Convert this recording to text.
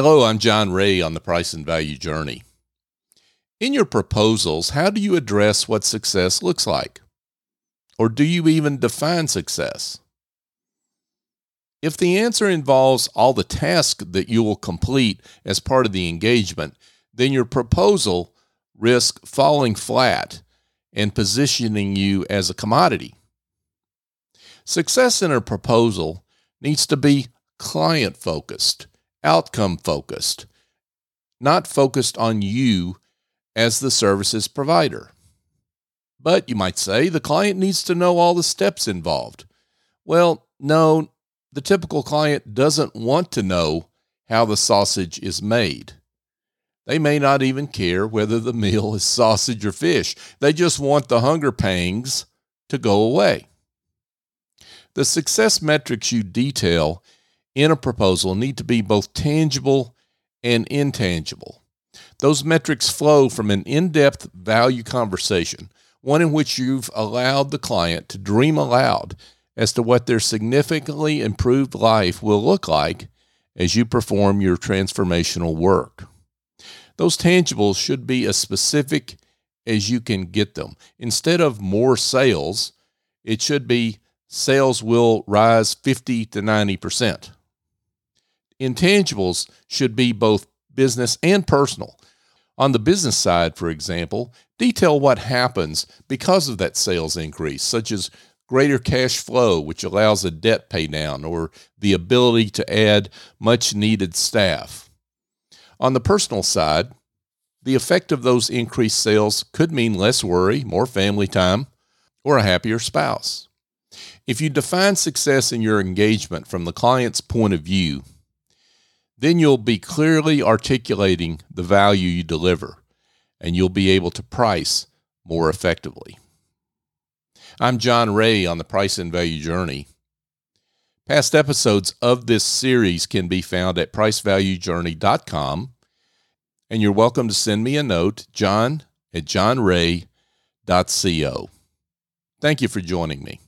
Hello, I'm John Ray on the Price and Value Journey. In your proposals, how do you address what success looks like? Or do you even define success? If the answer involves all the tasks that you will complete as part of the engagement, then your proposal risks falling flat and positioning you as a commodity. Success in a proposal needs to be client focused, outcome focused, not focused on you as the services provider. But you might say the client needs to know all the steps involved. Well, no, the typical client doesn't want to know how the sausage is made. They may not even care whether the meal is sausage or fish. They just want the hunger pangs to go away. The success metrics you detail in a proposal need to be both tangible and intangible. Those metrics flow from an in depth value conversation, one in which you've allowed the client to dream aloud as to what their significantly improved life will look like as you perform your transformational work. Those tangibles should be as specific as you can get them. Instead of more sales, it should be sales will rise 50 to 90%. Intangibles should be both business and personal. On the business side, for example, detail what happens because of that sales increase, such as greater cash flow, which allows a debt pay down, or the ability to add much needed staff. On the personal side, the effect of those increased sales could mean less worry, more family time, or a happier spouse. If you define success in your engagement from the client's point of view, then you'll be clearly articulating the value you deliver and you'll be able to price more effectively. I'm John Ray on the Price and Value Journey. Past episodes of this series can be found at pricevaluejourney.com. And you're welcome to send me a note, john at johnray.co. Thank you for joining me.